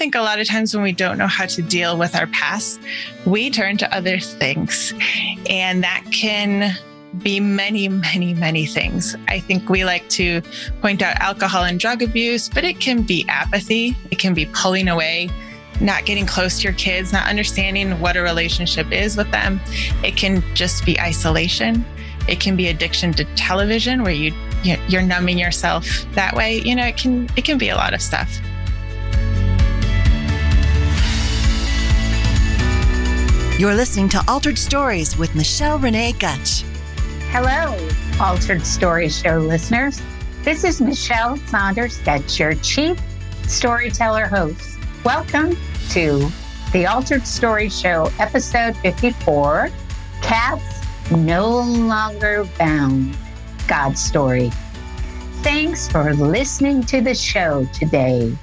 think a lot of times when we don't know how to deal with our past, we turn to other things. And that can be many, many, many things. I think we like to point out alcohol and drug abuse, but it can be apathy, it can be pulling away, not getting close to your kids, not understanding what a relationship is with them. It can just be isolation. It can be addiction to television where you you're numbing yourself that way. You know, it can it can be a lot of stuff. You're listening to Altered Stories with Michelle Renee Gutch. Hello, Altered Stories Show listeners. This is Michelle Saunders Gutch, your Chief Storyteller host. Welcome to the Altered Story Show, episode 54 Kat's No Longer Bound God's Story. Thanks for listening to the show today.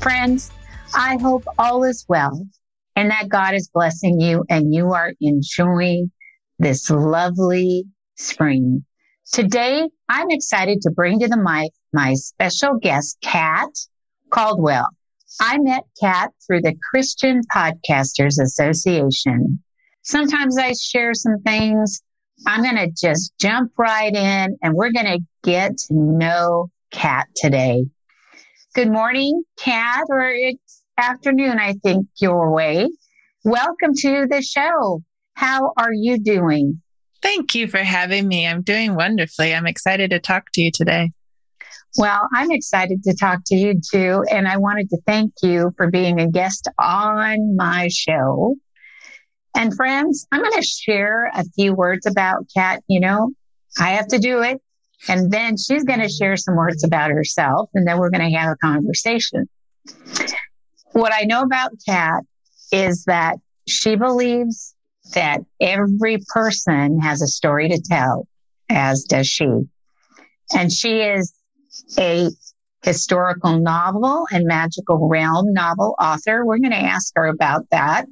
Friends, I hope all is well and that God is blessing you and you are enjoying this lovely spring. Today, I'm excited to bring to the mic my special guest, Kat Caldwell. I met Kat through the Christian Podcasters Association. Sometimes I share some things. I'm going to just jump right in and we're going to get to know Kat today. Good morning, Kat, or it's afternoon, I think, your way. Welcome to the show. How are you doing? Thank you for having me. I'm doing wonderfully. I'm excited to talk to you today. Well, I'm excited to talk to you too. And I wanted to thank you for being a guest on my show. And friends, I'm going to share a few words about Kat. You know, I have to do it. And then she's going to share some words about herself. And then we're going to have a conversation. What I know about Kat is that she believes that every person has a story to tell, as does she. And she is a historical novel and magical realm novel author. We're going to ask her about that.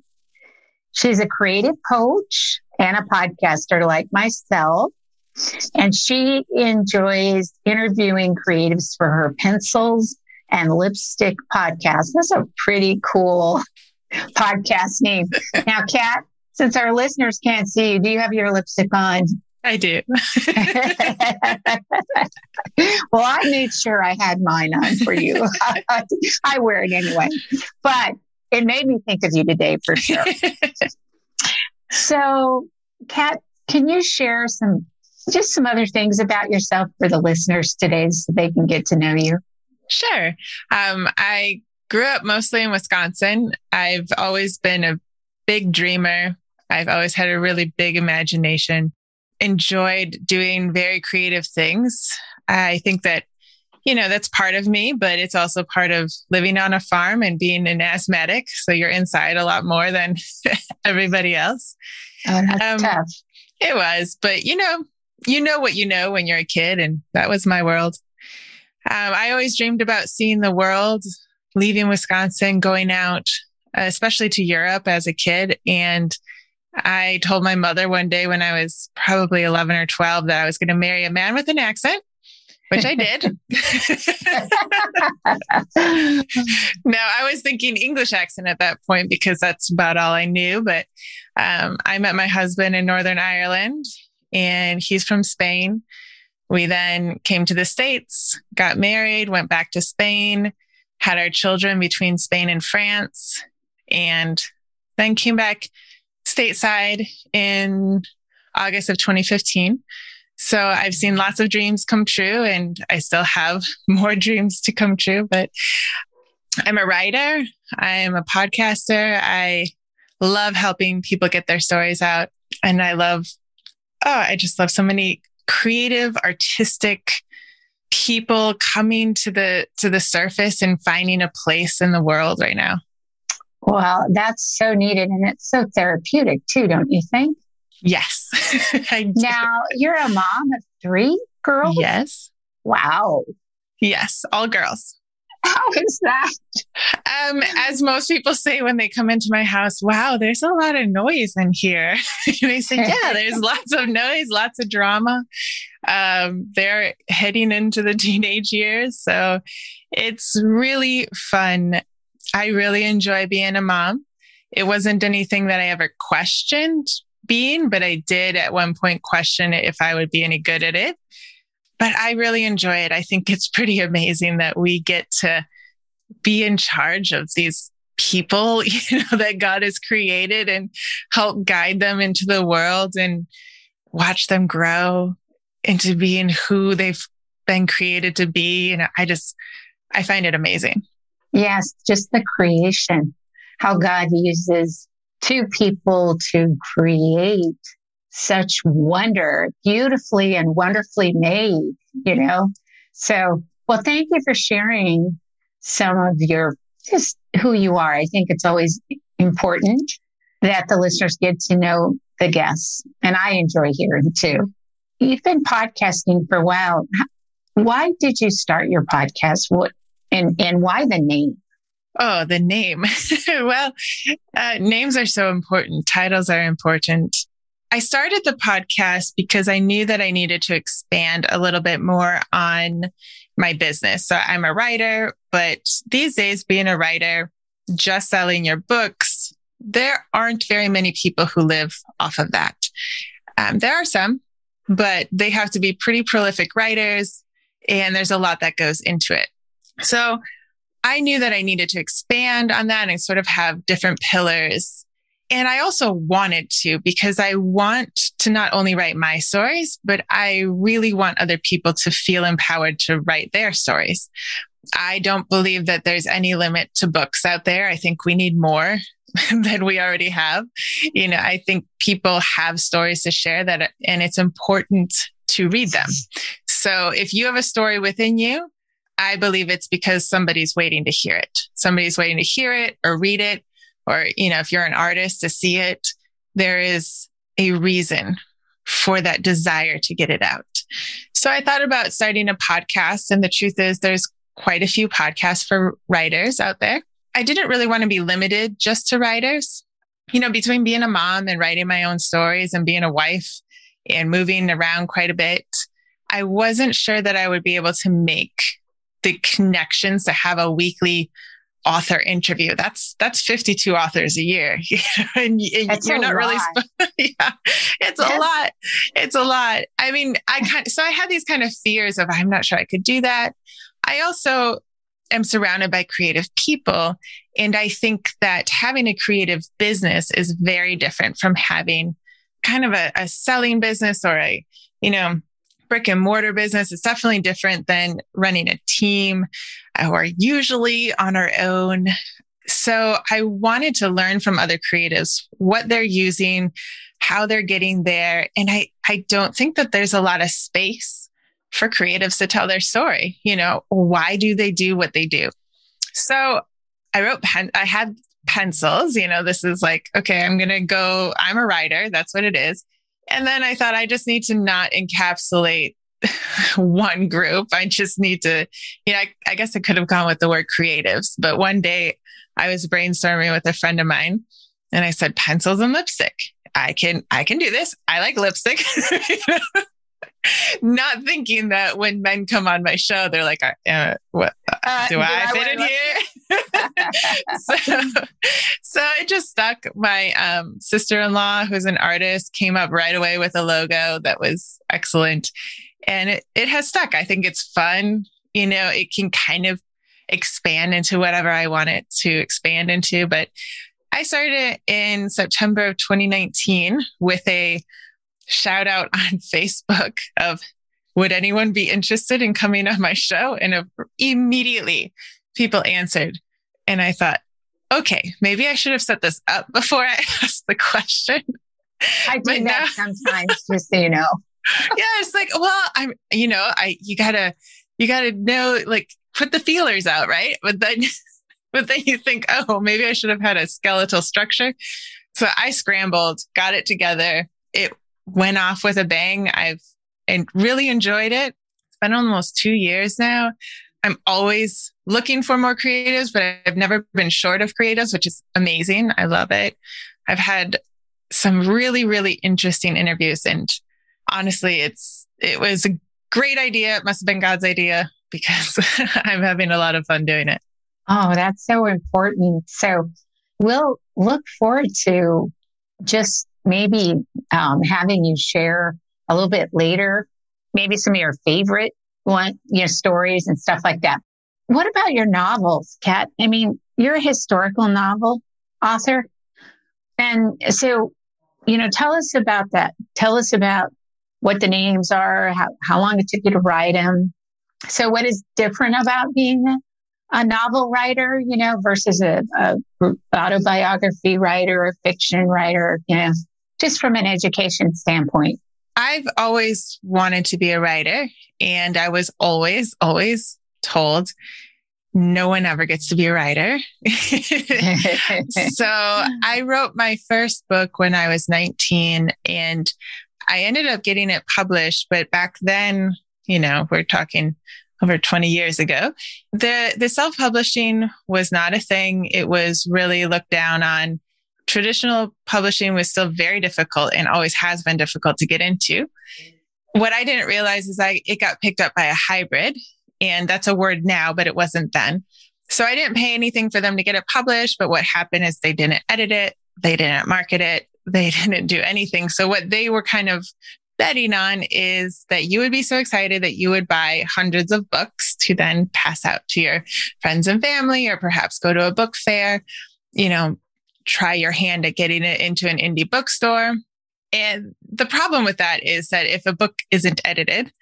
She's a creative coach and a podcaster like myself. And she enjoys interviewing creatives for her pencils and Lipstick Podcast. That's a pretty cool podcast name. Now, Kat, since our listeners can't see you, do you have your lipstick on? I do. well, I made sure I had mine on for you. I wear it anyway, but it made me think of you today for sure. so, Kat, can you share some just some other things about yourself for the listeners today so they can get to know you? Sure. Um, I grew up mostly in Wisconsin. I've always been a big dreamer. I've always had a really big imagination, enjoyed doing very creative things. I think that, you know, that's part of me, but it's also part of living on a farm and being an asthmatic. So you're inside a lot more than everybody else. Oh, that's um, tough. It was, but you know, you know what you know when you're a kid, and that was my world. Um, I always dreamed about seeing the world, leaving Wisconsin, going out, especially to Europe as a kid. And I told my mother one day when I was probably 11 or 12 that I was going to marry a man with an accent, which I did. no, I was thinking English accent at that point because that's about all I knew. But um, I met my husband in Northern Ireland and he's from Spain. We then came to the States, got married, went back to Spain, had our children between Spain and France, and then came back stateside in August of 2015. So I've seen lots of dreams come true, and I still have more dreams to come true. But I'm a writer, I'm a podcaster. I love helping people get their stories out. And I love, oh, I just love so many creative, artistic people coming to the to the surface and finding a place in the world right now. Well, that's so needed and it's so therapeutic too, don't you think? Yes. now, you're a mom of 3 girls? Yes. Wow. Yes, all girls. How is that? Um, as most people say when they come into my house, wow, there's a lot of noise in here. they say, yeah, there's lots of noise, lots of drama. Um, they're heading into the teenage years. So it's really fun. I really enjoy being a mom. It wasn't anything that I ever questioned being, but I did at one point question if I would be any good at it. But I really enjoy it. I think it's pretty amazing that we get to be in charge of these people, you know, that God has created and help guide them into the world and watch them grow into being who they've been created to be. And I just, I find it amazing. Yes, just the creation, how God uses two people to create such wonder, beautifully and wonderfully made, you know? So, well, thank you for sharing some of your just who you are. I think it's always important that the listeners get to know the guests, and I enjoy hearing too. You've been podcasting for a while. Why did you start your podcast? What and and why the name? Oh, the name. well, uh, names are so important. Titles are important. I started the podcast because I knew that I needed to expand a little bit more on my business. So I'm a writer, but these days, being a writer, just selling your books, there aren't very many people who live off of that. Um, there are some, but they have to be pretty prolific writers, and there's a lot that goes into it. So I knew that I needed to expand on that and sort of have different pillars. And I also wanted to because I want to not only write my stories, but I really want other people to feel empowered to write their stories. I don't believe that there's any limit to books out there. I think we need more than we already have. You know, I think people have stories to share that, and it's important to read them. So if you have a story within you, I believe it's because somebody's waiting to hear it. Somebody's waiting to hear it or read it, or, you know, if you're an artist to see it, there is a reason for that desire to get it out. So I thought about starting a podcast. And the truth is, there's quite a few podcasts for writers out there. I didn't really want to be limited just to writers. You know, between being a mom and writing my own stories and being a wife and moving around quite a bit, I wasn't sure that I would be able to make the connections to have a weekly author interview. That's that's 52 authors a year. and, and you're not lot. really yeah. It's yeah. a lot. It's a lot. I mean, I kind so I had these kind of fears of I'm not sure I could do that. I also am surrounded by creative people and I think that having a creative business is very different from having kind of a, a selling business or a, you know, brick and mortar business is definitely different than running a team are usually on our own. So I wanted to learn from other creatives what they're using, how they're getting there. And I, I don't think that there's a lot of space for creatives to tell their story. You know, why do they do what they do? So I wrote pen, I had pencils, you know, this is like, okay, I'm going to go, I'm a writer. That's what it is. And then I thought I just need to not encapsulate one group. I just need to, you know, I, I, guess I could have gone with the word creatives, but one day I was brainstorming with a friend of mine and I said, pencils and lipstick. I can, I can do this. I like lipstick. not thinking that when men come on my show, they're like, uh, "What uh, do, I, I fit in here?" so, so it just stuck. My um, sister-in-law, who's an artist, came up right away with a logo that was excellent, and it it has stuck. I think it's fun. You know, it can kind of expand into whatever I want it to expand into, but. I started in September of 2019 with a shout out on Facebook of would anyone be interested in coming on my show? And immediately people answered. And I thought, okay, maybe I should have set this up before I asked the question. I do but that now, sometimes, just so you know. yeah, it's like, well, I'm, you know, I, you gotta, you gotta know, like, put the feelers out, right? But then, but then you think, oh, maybe I should have had a skeletal structure. So I scrambled, got it together. It went off with a bang. I've and really enjoyed it. It's been almost two years now. I'm always looking for more creatives, but I've never been short of creatives, which is amazing. I love it. I've had some really, really interesting interviews. And honestly, it's, it was a great idea. It must have been God's idea because I'm having a lot of fun doing it. Oh, that's so important. So we'll look forward to just maybe um, having you share a little bit later, maybe some of your favorite one, you know, stories and stuff like that. What about your novels, Kat? I mean, you're a historical novel author. And so, you know, tell us about that. Tell us about what the names are, how, how long it took you to write them. So what is different about being a novel writer, you know, versus a, a autobiography writer or fiction writer, you know, just from an education standpoint? I've always wanted to be a writer and I was always, always told no one ever gets to be a writer. so I wrote my first book when I was 19 and I ended up getting it published. But back then, you know, we're talking over 20 years ago, the, the self publishing was not a thing. It was really looked down on. Traditional publishing was still very difficult and always has been difficult to get into. What I didn't realize is I, it got picked up by a hybrid and that's a word now, but it wasn't then. So I didn't pay anything for them to get it published. But what happened is they didn't edit it. They didn't market it. They didn't do anything. So what they were kind of betting on is that you would be so excited that you would buy hundreds of books to then pass out to your friends and family, or perhaps go to a book fair, you know, try your hand at getting it into an indie bookstore. And the problem with that is that if a book isn't edited,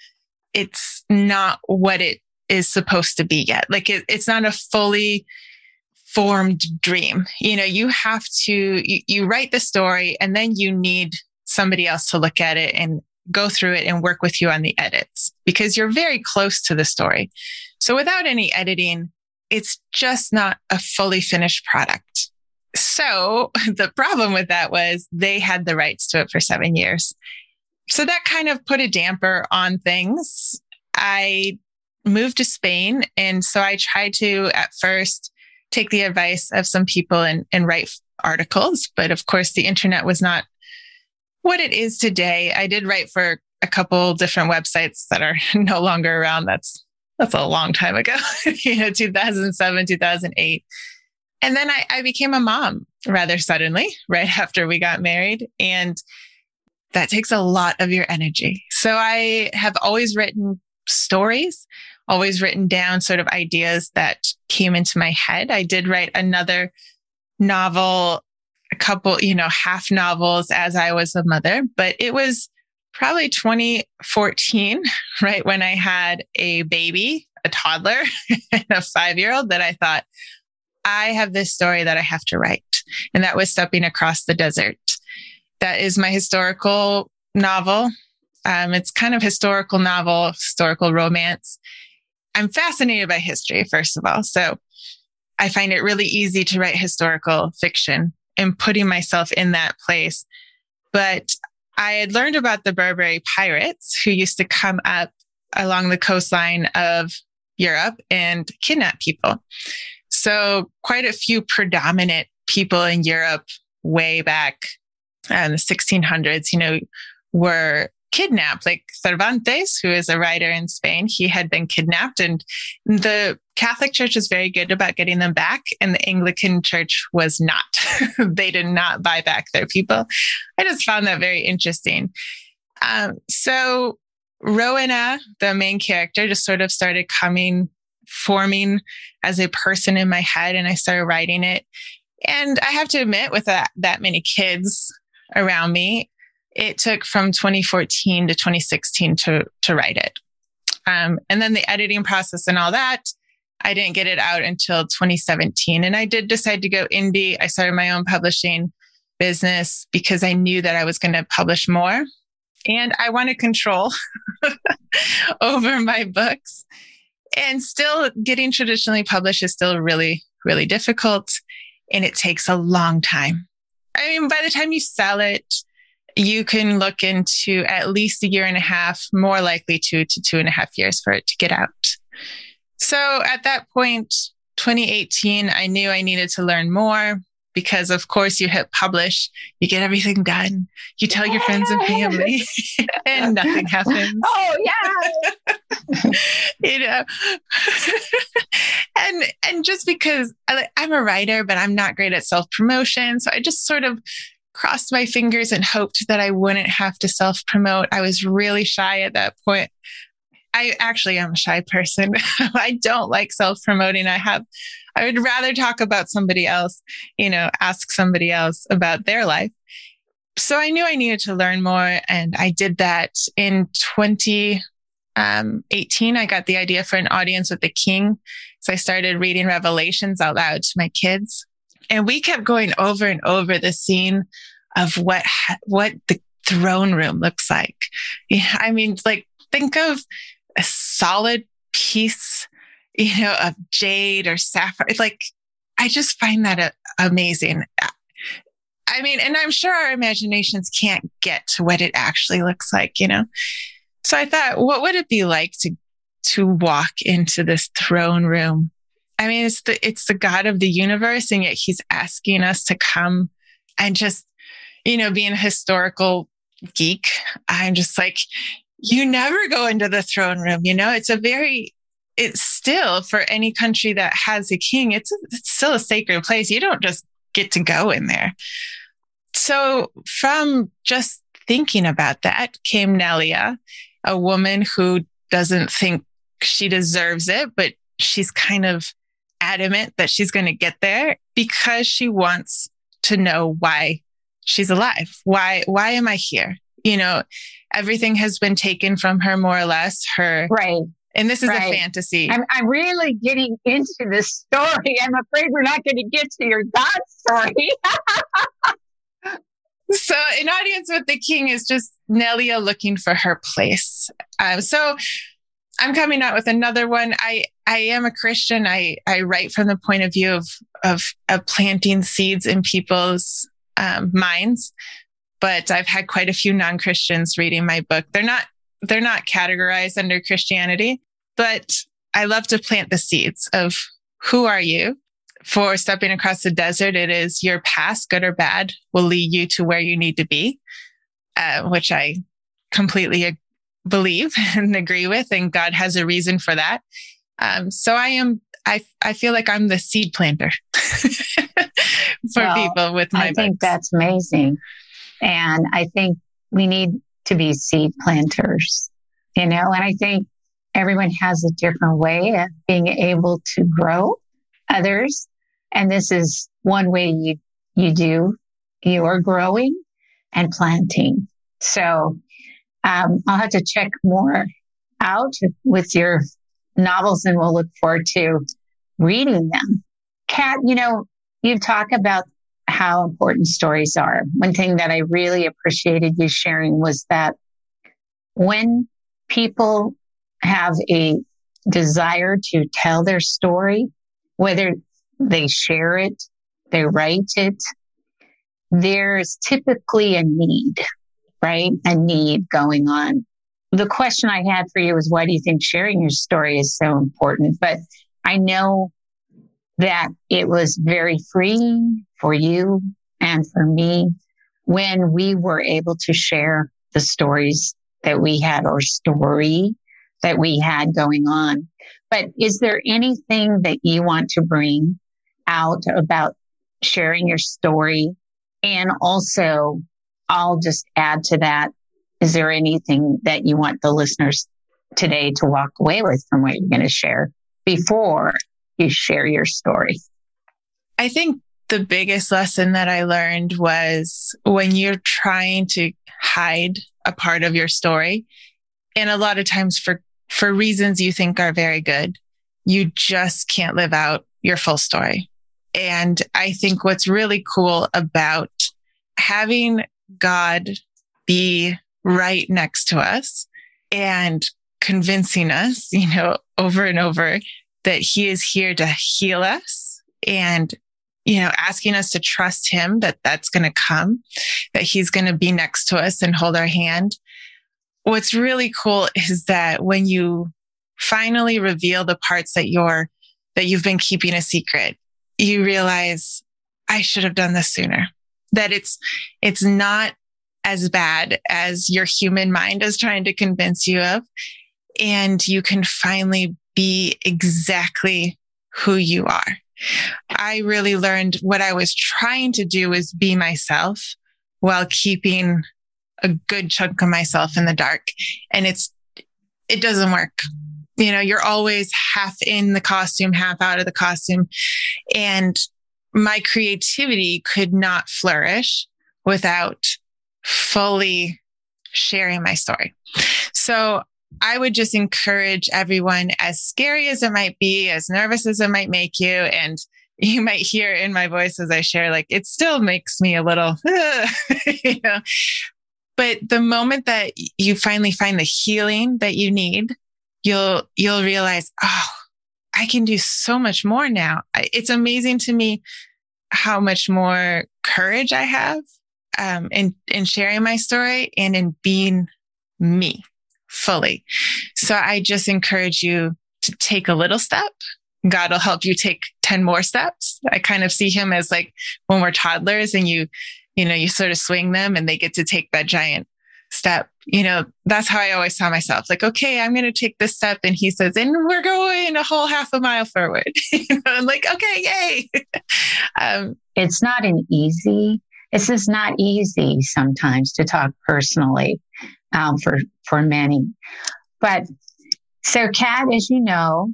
it's not what it is supposed to be yet. Like it, it's not a fully formed dream. You know, you have to, you, you write the story and then you need somebody else to look at it and go through it and work with you on the edits because you're very close to the story. So without any editing, it's just not a fully finished product. So the problem with that was they had the rights to it for seven years. So that kind of put a damper on things. I moved to Spain. And so I tried to at first take the advice of some people and, and write articles. But of course, the internet was not what it is today. I did write for a couple different websites that are no longer around. That's that's a long time ago, you know, 2007, 2008. And then I, I became a mom rather suddenly, right after we got married. And that takes a lot of your energy. So I have always written stories, always written down sort of ideas that came into my head. I did write another novel a couple, you know, half novels as I was a mother, but it was probably 2014, right? When I had a baby, a toddler, and a five year old that I thought, I have this story that I have to write. And that was Stepping Across the Desert. That is my historical novel. Um, it's kind of historical novel, historical romance. I'm fascinated by history, first of all. So I find it really easy to write historical fiction and putting myself in that place. But I had learned about the Barbary pirates who used to come up along the coastline of Europe and kidnap people. So, quite a few predominant people in Europe way back in the 1600s, you know, were kidnapped. Like Cervantes, who is a writer in Spain, he had been kidnapped, and the Catholic Church is very good about getting them back, and the Anglican Church was not. they did not buy back their people. I just found that very interesting. Um, so Rowena, the main character, just sort of started coming, forming as a person in my head, and I started writing it. And I have to admit, with that, that many kids around me, it took from 2014 to 2016 to, to write it. Um, and then the editing process and all that, I didn't get it out until 2017. And I did decide to go indie. I started my own publishing business because I knew that I was going to publish more and I wanted control over my books. And still getting traditionally published is still really, really difficult. And it takes a long time. I mean, by the time you sell it, you can look into at least a year and a half, more likely two to two and a half years for it to get out. So at that point, 2018, I knew I needed to learn more. Because of course you hit publish, you get everything done, you tell your friends and family, and nothing happens. Oh yeah. you know. and and just because I, I'm a writer, but I'm not great at self-promotion. So I just sort of crossed my fingers and hoped that I wouldn't have to self promote. I was really shy at that point. I actually am a shy person. I don't like self promoting. I have, I would rather talk about somebody else, you know, ask somebody else about their life. So I knew I needed to learn more. And I did that in 2018. Um, I got the idea for an audience with the king. So I started reading Revelations out loud to my kids. And we kept going over and over the scene of what, what the throne room looks like. I mean, like think of a solid piece, you know, of jade or sapphire. Like, I just find that a, amazing. I mean, and I'm sure our imaginations can't get to what it actually looks like, you know? So I thought, what would it be like to, to walk into this throne room? I mean, it's the, it's the God of the universe. And yet he's asking us to come and just, you know, being a historical geek. I'm just like, you never go into the throne room. You know, it's a very, it's still for any country that has a king, it's, it's still a sacred place. You don't just get to go in there. So from just thinking about that came Nelia, a woman who doesn't think she deserves it, but she's kind of adamant that she's going to get there because she wants to know why she's alive. Why, why am I here? You know, everything has been taken from her more or less. Her right. And this is right. a fantasy. I'm, I'm really getting into the story. I'm afraid we're not going to get to your God story. so, an audience with the king is just Nelia looking for her place. Um, so, I'm coming out with another one. I I am a Christian. I I write from the point of view of of, of planting seeds in people's um, minds but I've had quite a few non-Christians reading my book. They're not they're not categorized under Christianity, but I love to plant the seeds of who are you? For stepping across the desert, it is your past, good or bad, will lead you to where you need to be, uh, which I completely believe and agree with. And God has a reason for that. Um, so I am, I, I feel like I'm the seed planter for well, people with my I think that's amazing. And I think we need to be seed planters, you know, and I think everyone has a different way of being able to grow others. And this is one way you, you do your growing and planting. So, um, I'll have to check more out with your novels and we'll look forward to reading them. Kat, you know, you talk about how important stories are. One thing that I really appreciated you sharing was that when people have a desire to tell their story, whether they share it, they write it, there's typically a need, right? A need going on. The question I had for you is why do you think sharing your story is so important? But I know that it was very freeing for you and for me when we were able to share the stories that we had or story that we had going on. But is there anything that you want to bring out about sharing your story? And also, I'll just add to that. Is there anything that you want the listeners today to walk away with from what you're going to share before you share your story? I think the biggest lesson that I learned was when you're trying to hide a part of your story, and a lot of times for, for reasons you think are very good, you just can't live out your full story. And I think what's really cool about having God be right next to us and convincing us, you know, over and over that he is here to heal us and you know asking us to trust him that that's going to come that he's going to be next to us and hold our hand what's really cool is that when you finally reveal the parts that you're that you've been keeping a secret you realize I should have done this sooner. That it's, it's not as bad as your human mind is trying to convince you of. And you can finally be exactly who you are. I really learned what I was trying to do is be myself while keeping a good chunk of myself in the dark. And it's, it doesn't work. You know, you're always half in the costume, half out of the costume. And my creativity could not flourish without fully sharing my story. So I would just encourage everyone, as scary as it might be, as nervous as it might make you, and you might hear in my voice as I share, like it still makes me a little, you know. But the moment that you finally find the healing that you need, you'll you'll realize, oh, I can do so much more now. It's amazing to me how much more courage I have um, in in sharing my story and in being me fully. So I just encourage you to take a little step. God will help you take 10 more steps. I kind of see him as like when we're toddlers and you, you know, you sort of swing them and they get to take that giant step. You know, that's how I always saw myself like, okay, I'm going to take this step. And he says, and we're going a whole half a mile forward. you know, I'm like, okay, yay. um, it's not an easy, it's just not easy sometimes to talk personally um, for for many. But so, Kat, as you know,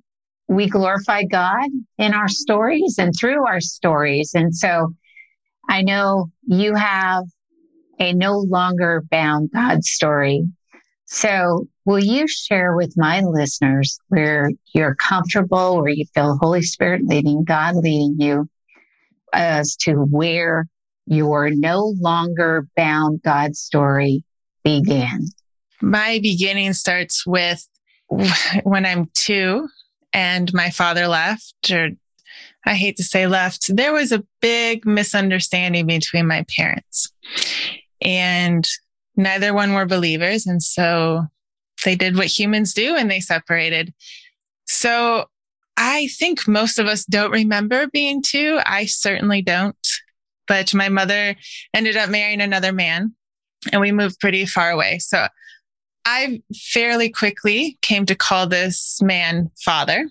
we glorify God in our stories and through our stories, and so I know you have a no longer bound God story. So, will you share with my listeners where you're comfortable, where you feel Holy Spirit leading, God leading you, as to where your no longer bound God story My beginning starts with when I'm two and my father left, or I hate to say left. There was a big misunderstanding between my parents, and neither one were believers. And so they did what humans do and they separated. So I think most of us don't remember being two. I certainly don't. But my mother ended up marrying another man and we moved pretty far away. So I fairly quickly came to call this man father,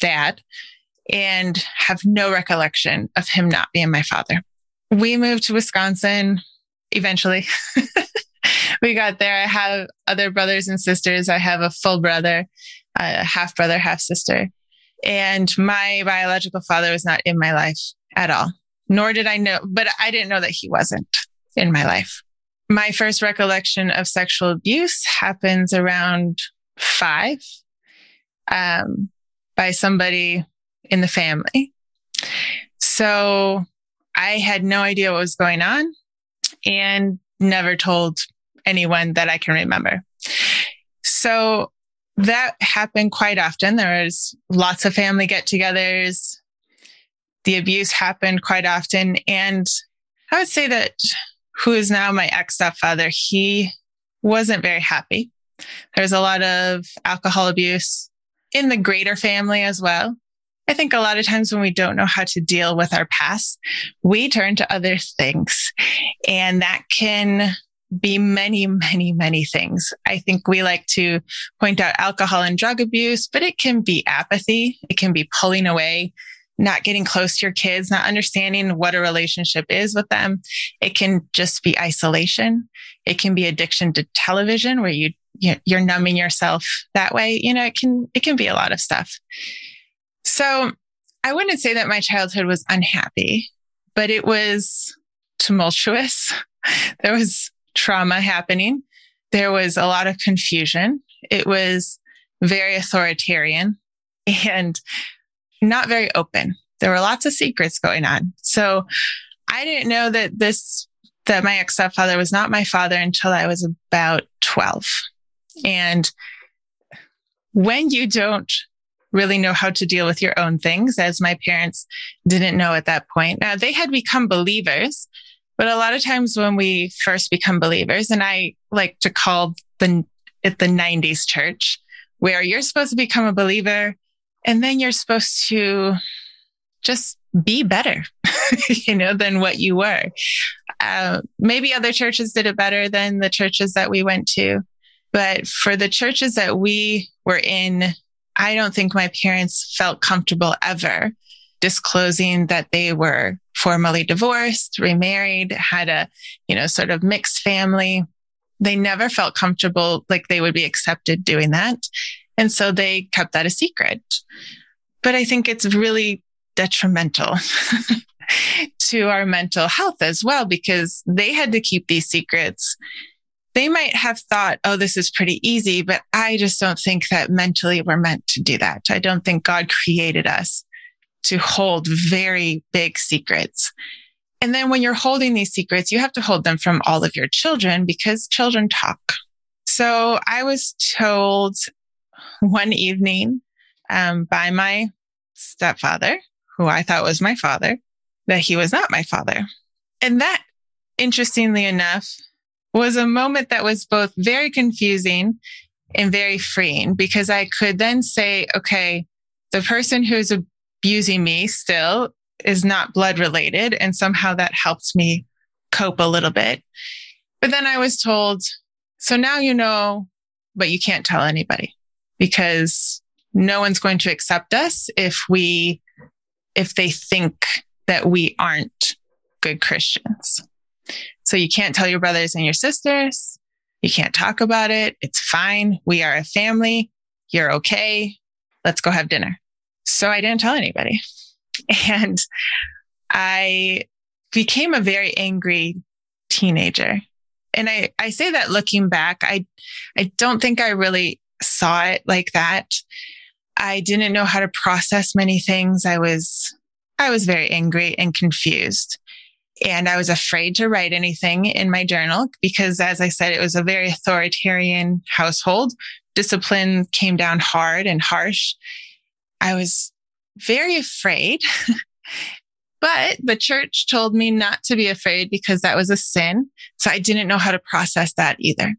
dad, and have no recollection of him not being my father. We moved to Wisconsin eventually. we got there. I have other brothers and sisters. I have a full brother, a half brother, half sister. And my biological father was not in my life at all, nor did I know, but I didn't know that he wasn't in my life my first recollection of sexual abuse happens around five um, by somebody in the family. So I had no idea what was going on and never told anyone that I can remember. So that happened quite often. There was lots of family get togethers. The abuse happened quite often. And I would say that who is now my ex stepfather, he wasn't very happy. There's a lot of alcohol abuse in the greater family as well. I think a lot of times when we don't know how to deal with our past, we turn to other things and that can be many, many, many things. I think we like to point out alcohol and drug abuse, but it can be apathy. It can be pulling away not getting close to your kids, not understanding what a relationship is with them. It can just be isolation. It can be addiction to television where you you're numbing yourself that way. You know, it can it can be a lot of stuff. So I wouldn't say that my childhood was unhappy, but it was tumultuous. There was trauma happening. There was a lot of confusion. It was very authoritarian. And not very open. There were lots of secrets going on. So I didn't know that this, that my ex stepfather was not my father until I was about 12. And when you don't really know how to deal with your own things, as my parents didn't know at that point. Now they had become believers, but a lot of times when we first become believers, and I like to call the, it the 90s church, where you're supposed to become a believer and then you're supposed to just be better. you know, than what you were. Uh, maybe other churches did it better than the churches that we went to. But for the churches that we were in, I don't think my parents felt comfortable ever disclosing that they were formally divorced, remarried, had a, you know, sort of mixed family. They never felt comfortable like they would be accepted doing that. And so they kept that a secret. But I think it's really detrimental to our mental health as well, because they had to keep these secrets. They might have thought, oh, this is pretty easy, but I just don't think that mentally we're meant to do that. I don't think God created us to hold very big secrets. And then when you're holding these secrets, you have to hold them from all of your children because children talk. So I was told one evening um, by my stepfather, who I thought was my father, that he was not my father. And that, interestingly enough, was a moment that was both very confusing and very freeing because I could then say, okay, the person who's abusing me still is not blood related. And somehow that helped me cope a little bit. But then I was told, so now you know, but you can't tell anybody because no one's going to accept us if we, if they think that we aren't good Christians. So you can't tell your brothers and your sisters. You can't talk about it. It's fine. We are a family. You're okay. Let's go have dinner. So I didn't tell anybody. And I became a very angry teenager. And I, I say that looking back, I, I don't think I really saw it like that. I didn't know how to process many things. I was, I was very angry and confused. And I was afraid to write anything in my journal because, as I said, it was a very authoritarian household. Discipline came down hard and harsh. I was very afraid. but the church told me not to be afraid because that was a sin. So I didn't know how to process that either.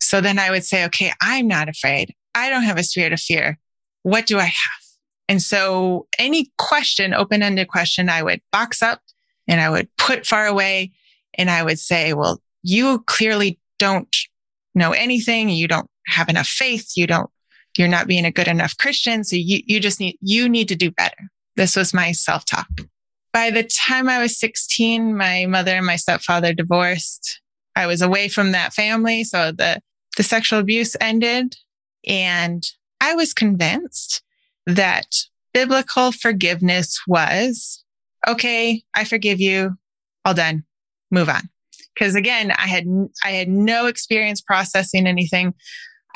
So then I would say, okay, I'm not afraid. I don't have a spirit of fear. What do I have? And so any question, open ended question, I would box up and I would put far away and I would say, well, you clearly don't know anything. You don't have enough faith. You don't you're not being a good enough Christian. So you, you just need, you need to do better. This was my self talk. By the time I was 16, my mother and my stepfather divorced. I was away from that family. So the, the sexual abuse ended and I was convinced that biblical forgiveness was okay. I forgive you. All done. Move on. Cause again, I had, I had no experience processing anything.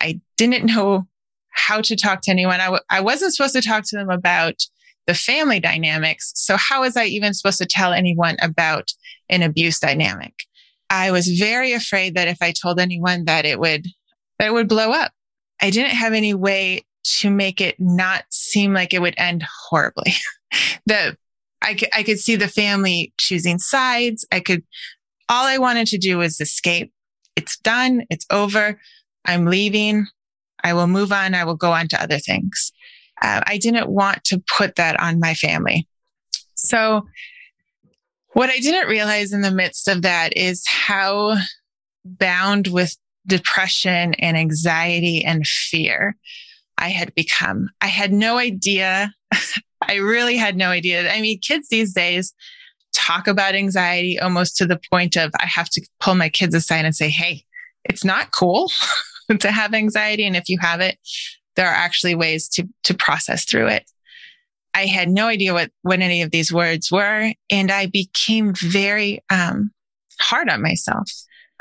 I didn't know how to talk to anyone. I w- I wasn't supposed to talk to them about the family dynamics. So how was I even supposed to tell anyone about an abuse dynamic? I was very afraid that if I told anyone that it would, that it would blow up. I didn't have any way to make it not seem like it would end horribly. that I could, I could see the family choosing sides. I could, all I wanted to do was escape. It's done. It's over. I'm leaving. I will move on. I will go on to other things. Uh, I didn't want to put that on my family. So, what I didn't realize in the midst of that is how bound with depression and anxiety and fear I had become. I had no idea. I really had no idea. I mean, kids these days talk about anxiety almost to the point of I have to pull my kids aside and say, Hey, it's not cool. to have anxiety. And if you have it, there are actually ways to, to process through it. I had no idea what, what any of these words were. And I became very um, hard on myself.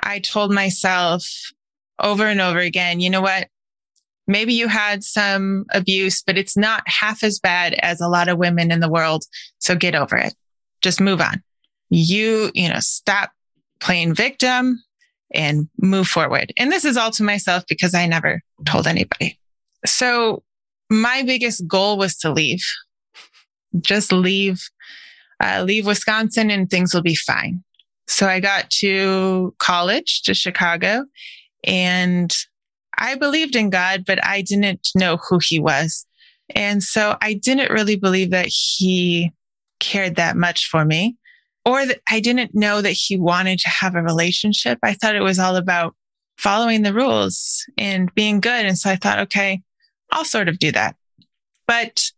I told myself over and over again, you know what? Maybe you had some abuse, but it's not half as bad as a lot of women in the world. So get over it. Just move on. You, you know, stop playing victim and move forward. And this is all to myself because I never told anybody. So my biggest goal was to leave, just leave, uh, leave Wisconsin and things will be fine. So I got to college to Chicago and I believed in God, but I didn't know who he was. And so I didn't really believe that he cared that much for me or that I didn't know that he wanted to have a relationship. I thought it was all about following the rules and being good. And so I thought, okay, I'll sort of do that. But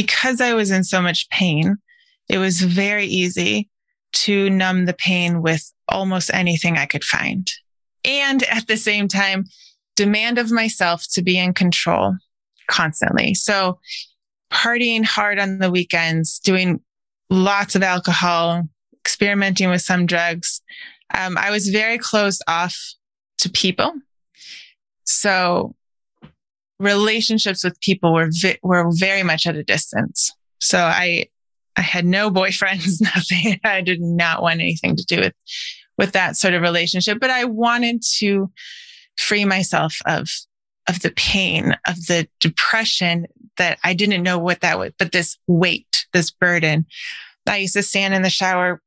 because I was in so much pain, it was very easy to numb the pain with almost anything I could find. And at the same time, demand of myself to be in control constantly. So partying hard on the weekends, doing lots of alcohol, experimenting with some drugs. Um, I was very closed off to people. So relationships with people were vi- were very much at a distance. So I I had no boyfriends, nothing. I did not want anything to do with with that sort of relationship, but I wanted to free myself of of the pain, of the depression that I didn't know what that was, but this weight, this burden. I used to stand in the shower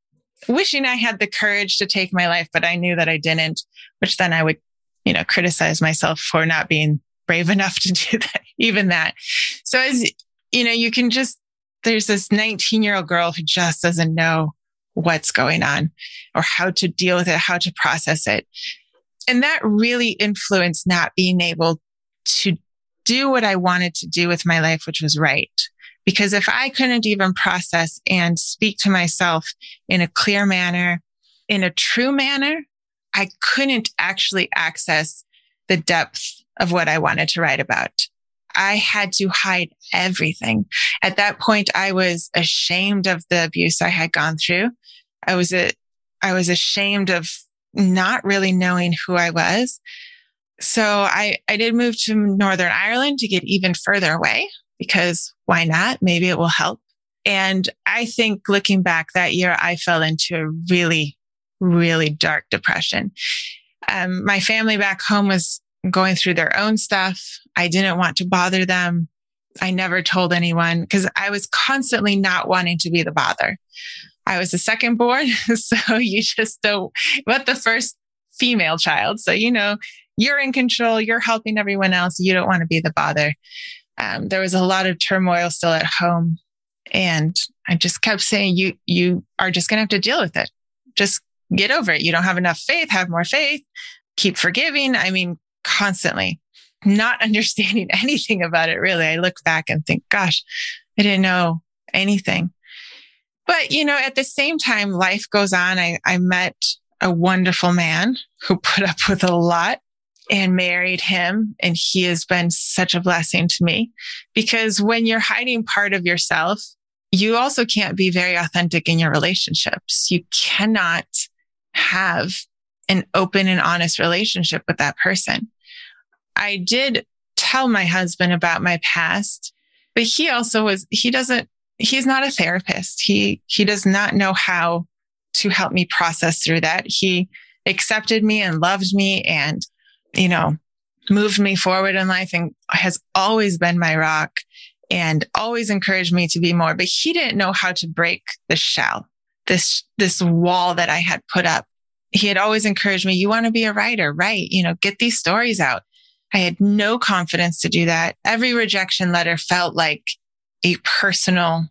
wishing I had the courage to take my life, but I knew that I didn't, which then I would, you know, criticize myself for not being brave enough to do that, even that. So as you know, you can just, there's this 19 year old girl who just doesn't know what's going on or how to deal with it, how to process it. And that really influenced not being able to do what I wanted to do with my life, which was right. Because if I couldn't even process and speak to myself in a clear manner, in a true manner, I couldn't actually access the depth of what I wanted to write about. I had to hide everything. At that point, I was ashamed of the abuse I had gone through. I was a, I was ashamed of not really knowing who I was. So I, I did move to Northern Ireland to get even further away because why not? Maybe it will help. And I think looking back that year, I fell into a really, really dark depression. Um, my family back home was going through their own stuff. I didn't want to bother them. I never told anyone because I was constantly not wanting to be the bother. I was the second born. So you just don't, but the first female child. So, you know, you're in control. You're helping everyone else. You don't want to be the bother. Um, there was a lot of turmoil still at home. And I just kept saying, you, you are just going to have to deal with it. Just get over it. You don't have enough faith. Have more faith. Keep forgiving. I mean, constantly not understanding anything about it. Really. I look back and think, gosh, I didn't know anything. But, you know, at the same time, life goes on. I, I met a wonderful man who put up with a lot and married him. And he has been such a blessing to me because when you're hiding part of yourself, you also can't be very authentic in your relationships. You cannot have an open and honest relationship with that person. I did tell my husband about my past, but he also was, he doesn't, he's not a therapist. He, he does not know how to help me process through that. He accepted me and loved me and you know, moved me forward in life and has always been my rock and always encouraged me to be more. But he didn't know how to break the shell, this, this wall that I had put up. He had always encouraged me, you want to be a writer, right? You know, get these stories out. I had no confidence to do that. Every rejection letter felt like a personal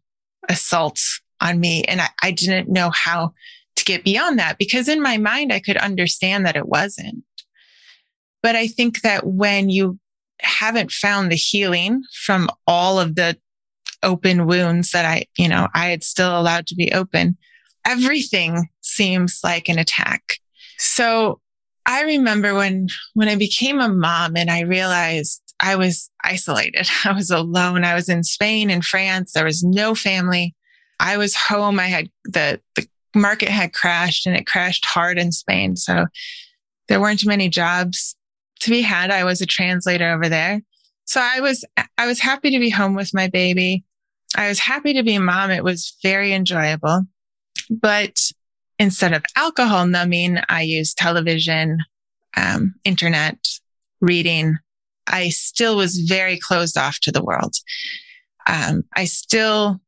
assault on me. And I, I didn't know how to get beyond that because in my mind, I could understand that it wasn't. But I think that when you haven't found the healing from all of the open wounds that I, you know, I had still allowed to be open, everything seems like an attack. So I remember when, when I became a mom and I realized I was isolated. I was alone. I was in Spain and France. There was no family. I was home. I had the, the market had crashed and it crashed hard in Spain. So there weren't many jobs to be had. I was a translator over there. So I was, I was happy to be home with my baby. I was happy to be a mom. It was very enjoyable. But instead of alcohol numbing, I used television, um, internet, reading. I still was very closed off to the world. Um, I still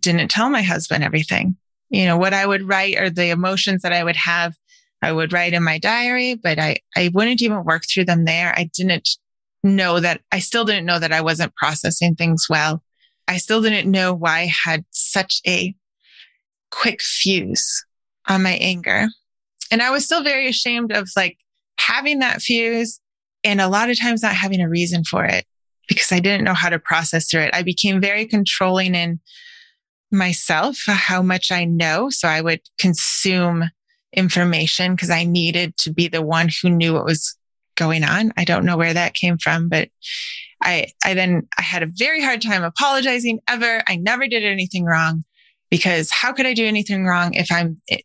didn't tell my husband everything. You know, what I would write or the emotions that I would have I would write in my diary, but I, I wouldn't even work through them there. I didn't know that I still didn't know that I wasn't processing things well. I still didn't know why I had such a quick fuse on my anger. And I was still very ashamed of like having that fuse and a lot of times not having a reason for it because I didn't know how to process through it. I became very controlling in myself, uh, how much I know. So I would consume information because I needed to be the one who knew what was going on. I don't know where that came from, but I, I then I had a very hard time apologizing ever. I never did anything wrong because how could I do anything wrong if I'm eh,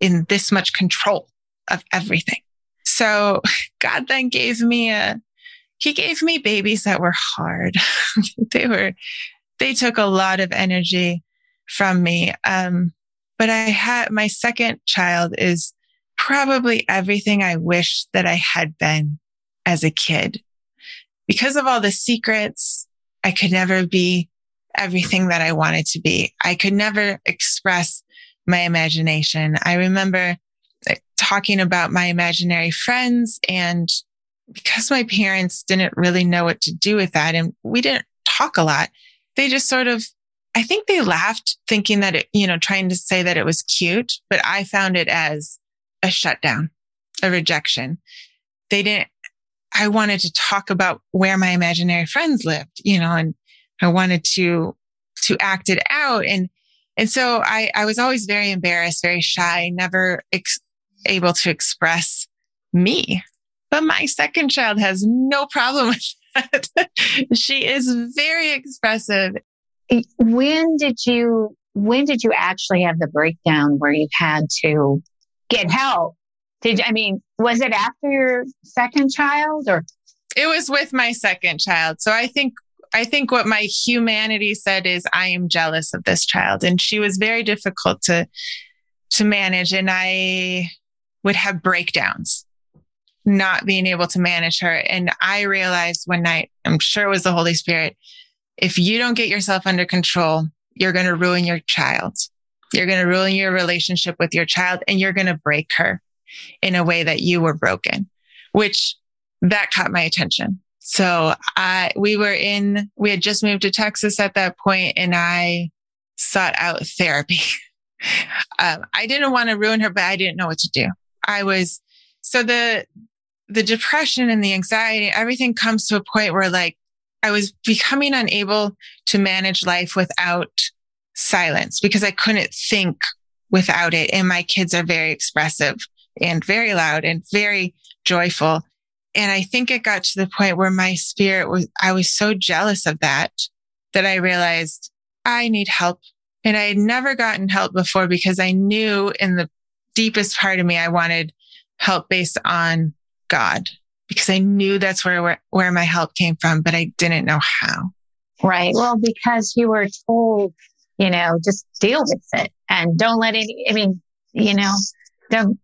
in this much control of everything? So God then gave me a, he gave me babies that were hard. they were, they took a lot of energy from me. Um, but I had my second child is probably everything I wish that I had been as a kid. Because of all the secrets, I could never be everything that I wanted to be. I could never express my imagination. I remember talking about my imaginary friends and because my parents didn't really know what to do with that and we didn't talk a lot, they just sort of, I think they laughed thinking that it, you know, trying to say that it was cute, but I found it as a shutdown, a rejection. They didn't, I wanted to talk about where my imaginary friends lived, you know, and I wanted to, to act it out. And, and so I, I was always very embarrassed, very shy, never ex- able to express me. But my second child has no problem with that. she is very expressive. Eh, when did you, when did you actually have the breakdown where you had to get help? Did I mean, was it after your second child or? It was with my second child. So I think I think what my humanity said is I am jealous of this child. And she was very difficult to to manage. And I would have breakdowns not being able to manage her. And I realized one night I'm sure it was the Holy Spirit if you don't get yourself under control you're going to ruin your child. You're going to ruin your relationship with your child and you're going to break her in a way that you were broken which that caught my attention so I, we were in, we had just moved to Texas at that point and I sought out therapy. um, I didn't want to ruin her, but I didn't know what to do. I was, so the, the depression and the anxiety, everything comes to a point where like I was becoming unable to manage life without silence because I couldn't think without it. And my kids are very expressive and very loud and very joyful. And I think it got to the point where my spirit was, I was so jealous of that, that I realized I need help. And I had never gotten help before because I knew in the deepest part of me, I wanted help based on God because I knew that's where, where, where my help came from, but I didn't know how. Right. Well, because you were told, you know, just deal with it and don't let any, I mean, you know, don't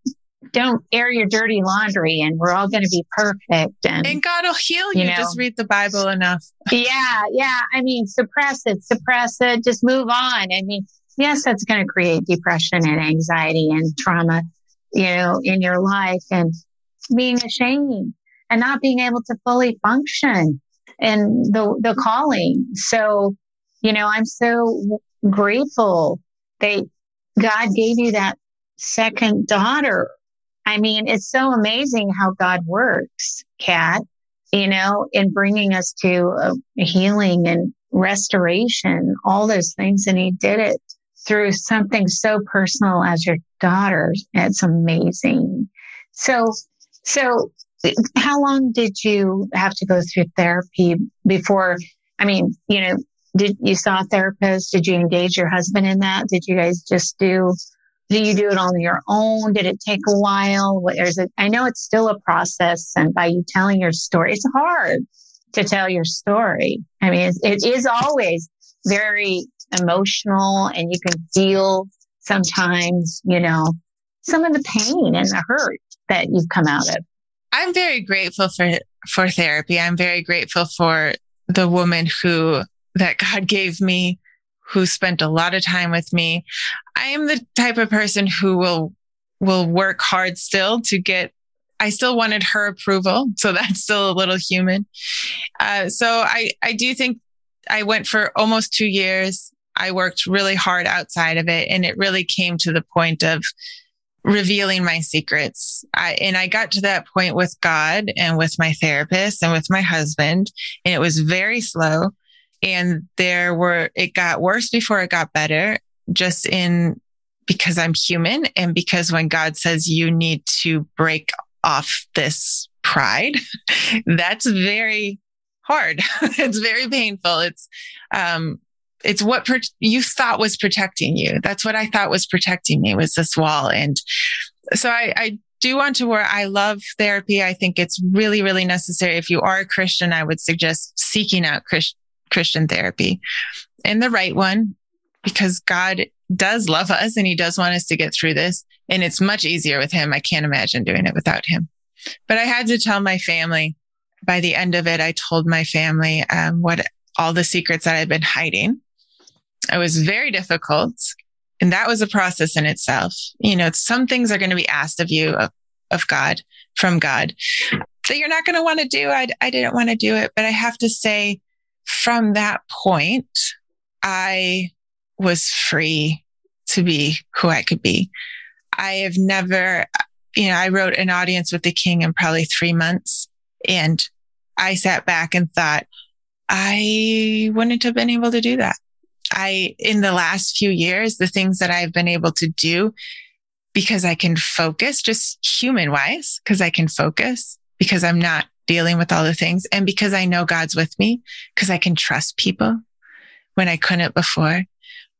don't air your dirty laundry and we're all going to be perfect and, and God will heal you. you know, just read the Bible enough. yeah. Yeah. I mean, suppress it, suppress it, just move on. I mean, yes, that's going to create depression and anxiety and trauma, you know, in your life and being ashamed and not being able to fully function in the, the calling. So, you know, I'm so grateful that God gave you that second daughter I mean, it's so amazing how God works, Kat, you know, in bringing us to a healing and restoration, all those things. And he did it through something so personal as your daughter. It's amazing. So, so how long did you have to go through therapy before? I mean, you know, did you saw a therapist? Did you engage your husband in that? Did you guys just do do you do it on your own? Did it take a while? There's a, I know it's still a process. And by you telling your story, it's hard to tell your story. I mean, it is always very emotional and you can feel sometimes, you know, some of the pain and the hurt that you've come out of. I'm very grateful for, for therapy. I'm very grateful for the woman who that God gave me who spent a lot of time with me. I am the type of person who will, will work hard still to get I still wanted her approval. So that's still a little human. Uh, so I, I do think I went for almost two years. I worked really hard outside of it. And it really came to the point of revealing my secrets. I, and I got to that point with God and with my therapist and with my husband. And it was very slow. And there were, it got worse before it got better, just in because I'm human and because when God says you need to break off this pride, that's very hard. it's very painful. It's, um, it's what per- you thought was protecting you. That's what I thought was protecting me was this wall. And so I, I do want to work. I love therapy. I think it's really, really necessary. If you are a Christian, I would suggest seeking out Christ- Christian therapy and the right one because God does love us and he does want us to get through this. And it's much easier with him. I can't imagine doing it without him. But I had to tell my family by the end of it, I told my family um, what all the secrets that I'd been hiding. It was very difficult. And that was a process in itself. You know, some things are going to be asked of you, of, of God, from God, that you're not going to want to do. I, I didn't want to do it. But I have to say, from that point, I was free to be who I could be. I have never, you know, I wrote an audience with the king in probably three months and I sat back and thought, I wouldn't have been able to do that. I, in the last few years, the things that I've been able to do because I can focus just human wise, because I can focus because I'm not dealing with all the things and because I know God's with me, because I can trust people when I couldn't before,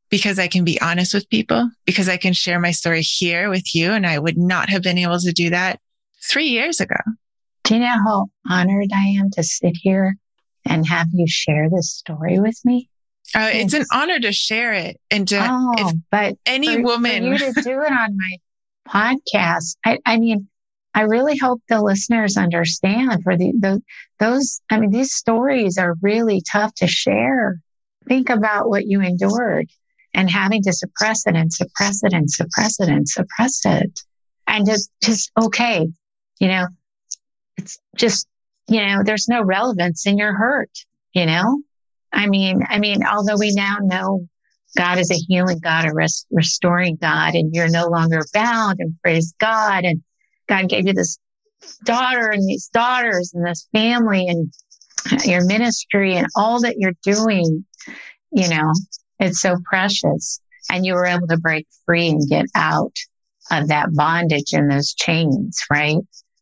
because I can be honest with people, because I can share my story here with you. And I would not have been able to do that three years ago. Do you know how honored I am to sit here and have you share this story with me? Uh, it's an honor to share it and to oh, but any for, woman for you to do it on my podcast. I, I mean, I really hope the listeners understand for the, the those. I mean, these stories are really tough to share. Think about what you endured and having to suppress it and suppress it and suppress it and suppress it, and just just okay, you know, it's just you know, there's no relevance in your hurt. You know, I mean, I mean, although we now know God is a healing God, a res- restoring God, and you're no longer bound and praise God. And God gave you this daughter and these daughters and this family and your ministry and all that you're doing, you know, it's so precious. And you were able to break free and get out of that bondage and those chains, right?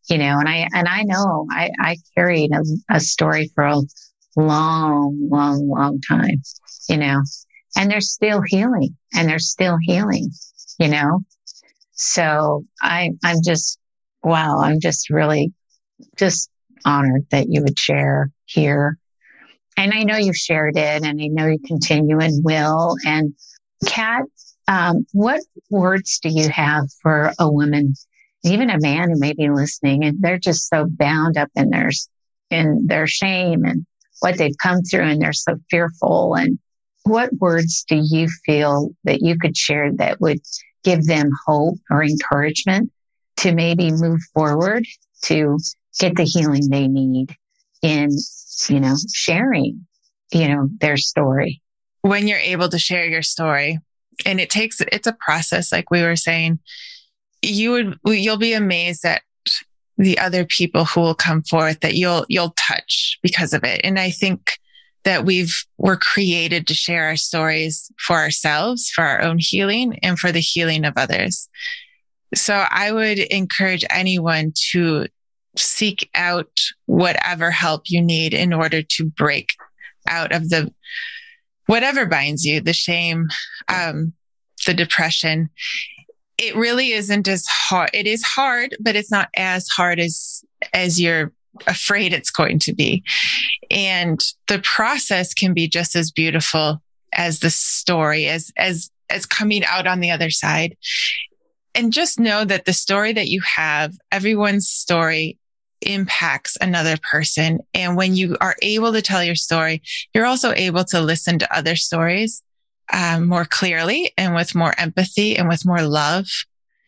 You know, and I, and I know I, I carried a, a story for a long, long, long time, you know, and they're still healing and they're still healing, you know. So I, I'm just, wow, I'm just really just honored that you would share here. And I know you've shared it and I know you continue and will. And Kat, um, what words do you have for a woman, even a man who may be listening and they're just so bound up in their, in their shame and what they've come through and they're so fearful. And what words do you feel that you could share that would give them hope or encouragement to maybe move forward to get the healing they need in, you know, sharing, you know, their story? When you're able to share your story, and it takes, it's a process, like we were saying, you would, you'll be amazed at the other people who will come forth that you'll you'll touch because of it and i think that we've we're created to share our stories for ourselves for our own healing and for the healing of others so i would encourage anyone to seek out whatever help you need in order to break out of the whatever binds you the shame um, the depression it really isn't as hard. It is hard, but it's not as hard as, as you're afraid it's going to be. And the process can be just as beautiful as the story, as, as, as coming out on the other side. And just know that the story that you have, everyone's story impacts another person. And when you are able to tell your story, you're also able to listen to other stories um, more clearly and with more empathy and with more love.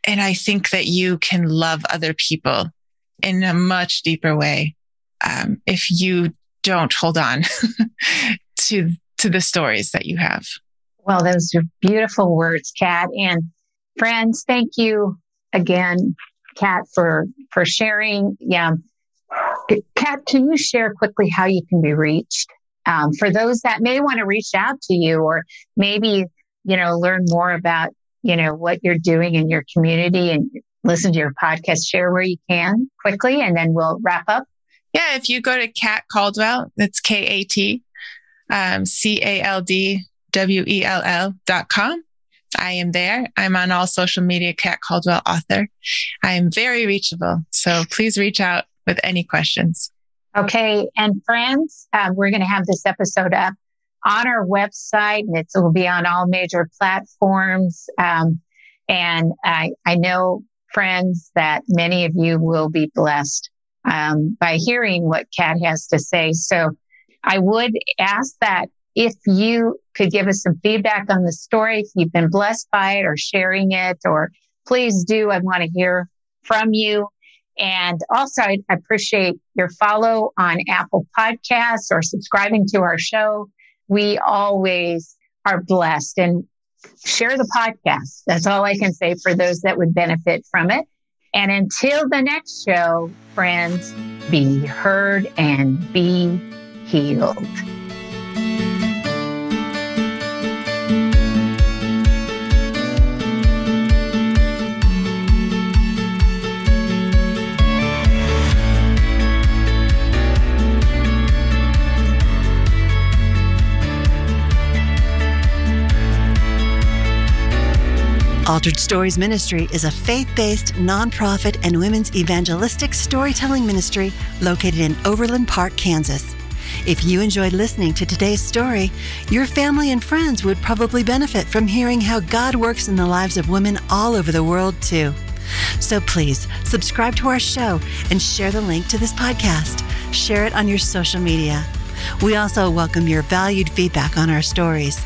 And I think that you can love other people in a much deeper way um, if you don't hold on to to the stories that you have. Well, those are beautiful words, Kat. And friends, thank you again, Kat, for for sharing. Yeah, Kat, can you share quickly how you can be reached um, for those that may want to reach out to you, or maybe you know learn more about you know what you're doing in your community and listen to your podcast. Share where you can quickly, and then we'll wrap up. Yeah, if you go to Kat Caldwell, that's K A T um, C A L D W E L L dot com. I am there. I'm on all social media, Kat Caldwell author. I am very reachable. So please reach out with any questions. Okay. And friends, uh, we're going to have this episode up on our website and it will be on all major platforms. Um, and I, I know friends that many of you will be blessed um, by hearing what Kat has to say. So I would ask that if you could give us some feedback on the story, if you've been blessed by it or sharing it, or please do. I want to hear from you. And also, I appreciate your follow on Apple Podcasts or subscribing to our show. We always are blessed and share the podcast. That's all I can say for those that would benefit from it. And until the next show, friends, be heard and be healed. Altered Stories Ministry is a faith based nonprofit and women's evangelistic storytelling ministry located in Overland Park, Kansas. If you enjoyed listening to today's story, your family and friends would probably benefit from hearing how God works in the lives of women all over the world, too. So please subscribe to our show and share the link to this podcast. Share it on your social media. We also welcome your valued feedback on our stories.